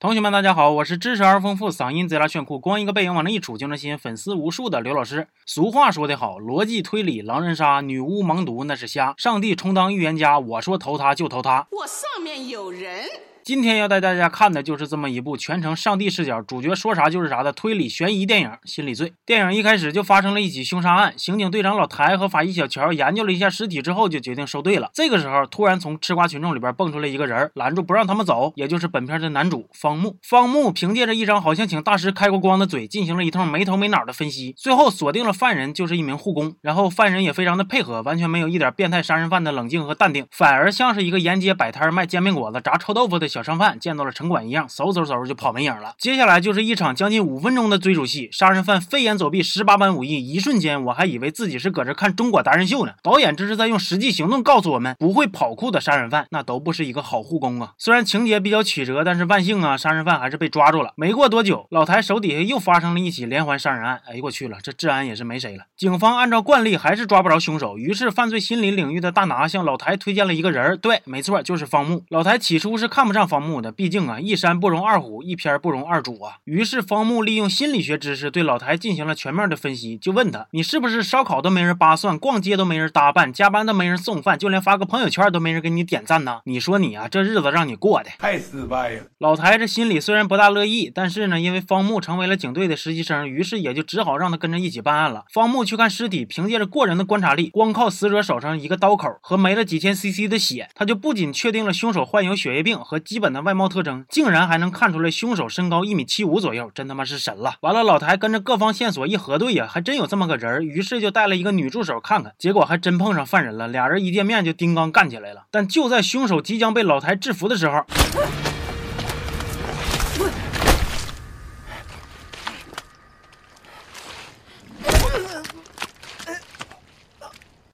同学们，大家好，我是知识而丰富、嗓音贼拉炫酷、光一个背影往那一杵就能吸引粉丝无数的刘老师。俗话说得好，逻辑推理狼人杀，女巫盲毒那是瞎，上帝充当预言家，我说投他就投他。我上面有人。今天要带大家看的就是这么一部全程上帝视角，主角说啥就是啥的推理悬疑电影《心理罪》。电影一开始就发生了一起凶杀案，刑警队长老台和法医小乔研究了一下尸体之后，就决定收队了。这个时候，突然从吃瓜群众里边蹦出来一个人，拦住不让他们走，也就是本片的男主方木。方木凭借着一张好像请大师开过光的嘴，进行了一通没头没脑的分析，最后锁定了犯人就是一名护工。然后犯人也非常的配合，完全没有一点变态杀人犯的冷静和淡定，反而像是一个沿街摆摊卖煎饼果子、炸臭豆腐的小小商贩，见到了。城管一样，嗖嗖嗖就跑没影了。接下来就是一场将近五分钟的追逐戏，杀人犯飞檐走壁，十八般武艺，一瞬间我还以为自己是搁这看中国达人秀呢。导演这是在用实际行动告诉我们，不会跑酷的杀人犯那都不是一个好护工啊。虽然情节比较曲折，但是万幸啊，杀人犯还是被抓住了。没过多久，老台手底下又发生了一起连环杀人案。哎呦我去了，这治安也是没谁了。警方按照惯例还是抓不着凶手，于是犯罪心理领域的大拿向老台推荐了一个人儿。对，没错，就是方木。老台起初是看不上方木的，毕竟啊，一山不容。二虎一片不容二主啊！于是方木利用心理学知识对老台进行了全面的分析，就问他：你是不是烧烤都没人扒蒜，逛街都没人搭伴，加班都没人送饭，就连发个朋友圈都没人给你点赞呢？你说你啊，这日子让你过的太失败了。老台这心里虽然不大乐意，但是呢，因为方木成为了警队的实习生，于是也就只好让他跟着一起办案了。方木去看尸体，凭借着过人的观察力，光靠死者手上一个刀口和没了几千 CC 的血，他就不仅确定了凶手患有血液病和基本的外貌特征，竟然还能看出来凶手。身高一米七五左右，真他妈是神了！完了，老台跟着各方线索一核对呀，还真有这么个人儿于是就带了一个女助手看看，结果还真碰上犯人了。俩人一见面就叮刚干起来了。但就在凶手即将被老台制服的时候。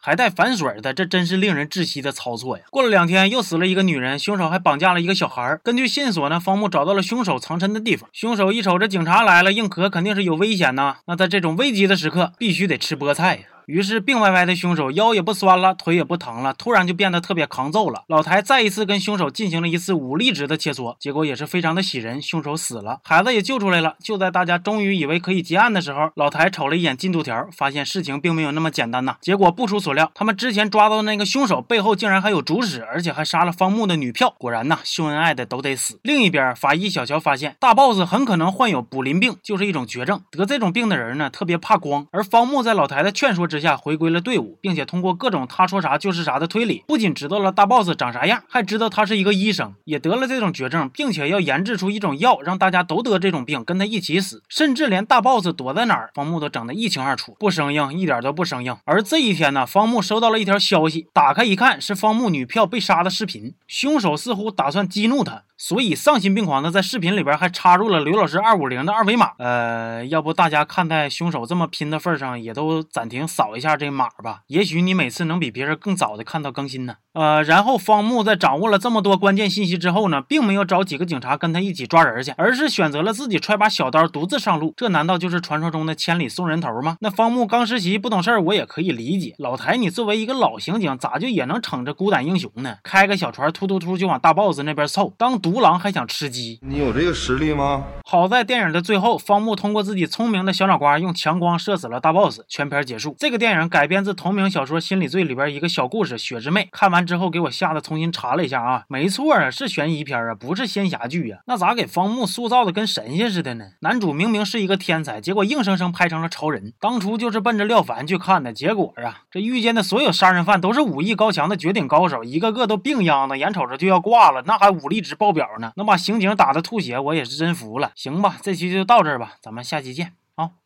还带反水的，这真是令人窒息的操作呀！过了两天，又死了一个女人，凶手还绑架了一个小孩。根据线索呢，方木找到了凶手藏身的地方。凶手一瞅这警察来了，硬壳肯定是有危险呐。那在这种危急的时刻，必须得吃菠菜呀。于是病歪歪的凶手腰也不酸了，腿也不疼了，突然就变得特别抗揍了。老台再一次跟凶手进行了一次武力值的切磋，结果也是非常的喜人，凶手死了，孩子也救出来了。就在大家终于以为可以结案的时候，老台瞅了一眼进度条，发现事情并没有那么简单呐。结果不出所料，他们之前抓到的那个凶手背后竟然还有主使，而且还杀了方木的女票。果然呐，秀恩爱的都得死。另一边，法医小乔发现大 boss 很可能患有卟啉病，就是一种绝症。得这种病的人呢，特别怕光。而方木在老台的劝说之之下，回归了。队伍，并且通过各种他说啥就是啥的推理，不仅知道了大 boss 长啥样，还知道他是一个医生，也得了这种绝症，并且要研制出一种药，让大家都得这种病，跟他一起死，甚至连大 boss 躲在哪儿，方木都整得一清二楚，不生硬，一点都不生硬。而这一天呢，方木收到了一条消息，打开一看，是方木女票被杀的视频，凶手似乎打算激怒他。所以丧心病狂的在视频里边还插入了刘老师二五零的二维码。呃，要不大家看在凶手这么拼的份上，也都暂停扫一下这码吧。也许你每次能比别人更早的看到更新呢。呃，然后方木在掌握了这么多关键信息之后呢，并没有找几个警察跟他一起抓人去，而是选择了自己揣把小刀独自上路。这难道就是传说中的千里送人头吗？那方木刚实习不懂事儿，我也可以理解。老台，你作为一个老刑警，咋就也能逞着孤胆英雄呢？开个小船突突突就往大 boss 那边凑，当独狼还想吃鸡？你有这个实力吗？好在电影的最后，方木通过自己聪明的小脑瓜，用强光射死了大 boss，全片结束。这个电影改编自同名小说《心理罪》里边一个小故事《雪之妹》，看完。之后给我吓得重新查了一下啊，没错啊，是悬疑片啊，不是仙侠剧啊。那咋给方木塑造的跟神仙似的呢？男主明明是一个天才，结果硬生生拍成了超人。当初就是奔着廖凡去看的，结果啊，这遇见的所有杀人犯都是武艺高强的绝顶高手，一个个都病秧子，眼瞅着就要挂了，那还武力值爆表呢，能把刑警打的吐血，我也是真服了。行吧，这期就到这儿吧，咱们下期见啊。